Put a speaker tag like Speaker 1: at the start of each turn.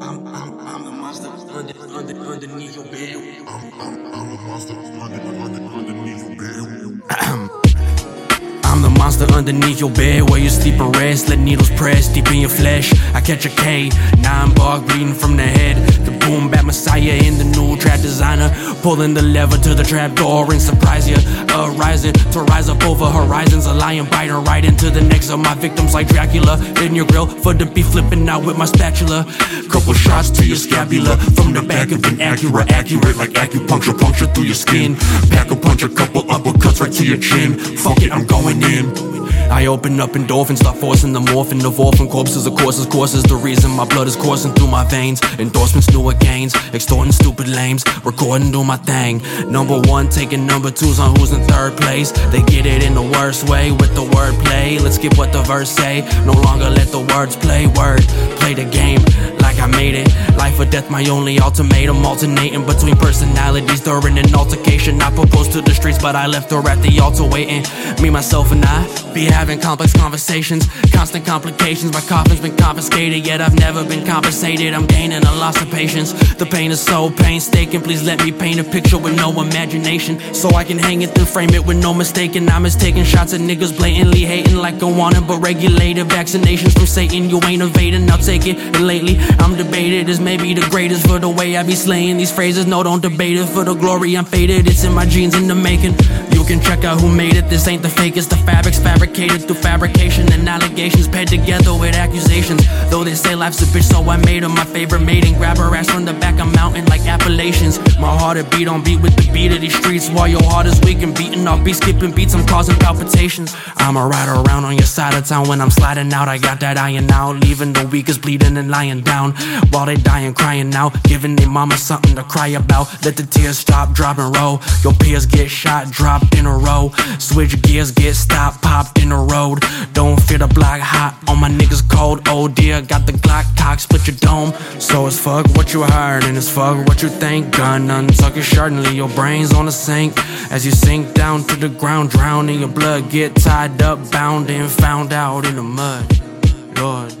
Speaker 1: under, under, underneath your bed.
Speaker 2: I'm, I'm, I'm a monster under, under, underneath your bed.
Speaker 1: I'm the monster underneath your bed where you sleep and rest. Let needles press deep in your flesh. I catch a K, nine bark bleeding from the head. Boom messiah in the new trap designer. Pulling the lever to the trap door and surprise you. Arising to rise up over horizons. A lion biting right into the necks of my victims like Dracula. In your grill for the beef flipping out with my spatula. Couple shots to your scapula from the back of an Acura. Accurate like acupuncture, puncture through your skin. Pack a punch, a couple uppercuts right to your chin. Fuck it, I'm going in. I open up endorphins, start forcing the morphine of orphan corpses. Of course, of course, is the reason my blood is coursing through my veins. Endorsements, newer gains, extorting stupid lames, recording, do my thing. Number one, taking number twos on who's in third place. They get it in the worst way with the wordplay. Let's get what the verse say. No longer let the words play. Word, play the game like I made it. Life or death, my only ultimatum. Alternating between personalities during an altercation. I proposed to the streets, but I left her at the altar waiting. Me, myself, and I be having complex conversations. Constant complications. My coffin's been confiscated, yet I've never been compensated. I'm gaining a loss of patience. The pain is so painstaking. Please let me paint a picture with no imagination. So I can hang it then frame it with no mistaking. I'm just taking shots at niggas blatantly hating like I want it, but regulated vaccinations from Satan. You ain't evading, I'll take it. And lately, I'm debated as maybe the greatest for the way I be slaying these phrases. No, don't debate it for the glory. I'm faded. It's in my genes in the making. Can check out who made it. This ain't the fake, it's The fabric's fabricated through fabrication and allegations paired together with accusations. Though they say life's a bitch, so I made her my favorite mating. Grab her ass from the back of mountain like Appalachians. My heart a beat on beat with the beat of these streets. While your heart is weak and beating off beats, skipping beats, I'm causing palpitations. I'ma ride around on your side of town when I'm sliding out. I got that iron out, leaving the weakest bleeding and lying down. While they dying, crying out, giving their mama something to cry about. Let the tears stop, drop roll. Your peers get shot, dropped in a row. Switch gears, get stopped, popped in the road. Don't fear the block hot, on my niggas cold. Oh dear, got the Glock cock, split your dome. So it's fuck what you heard, and it's fuck what you think. Gun untuck your shirt and leave your brains on the sink. As you sink down to the ground, drown in your blood. Get tied up, bound and found out in the mud. Lord.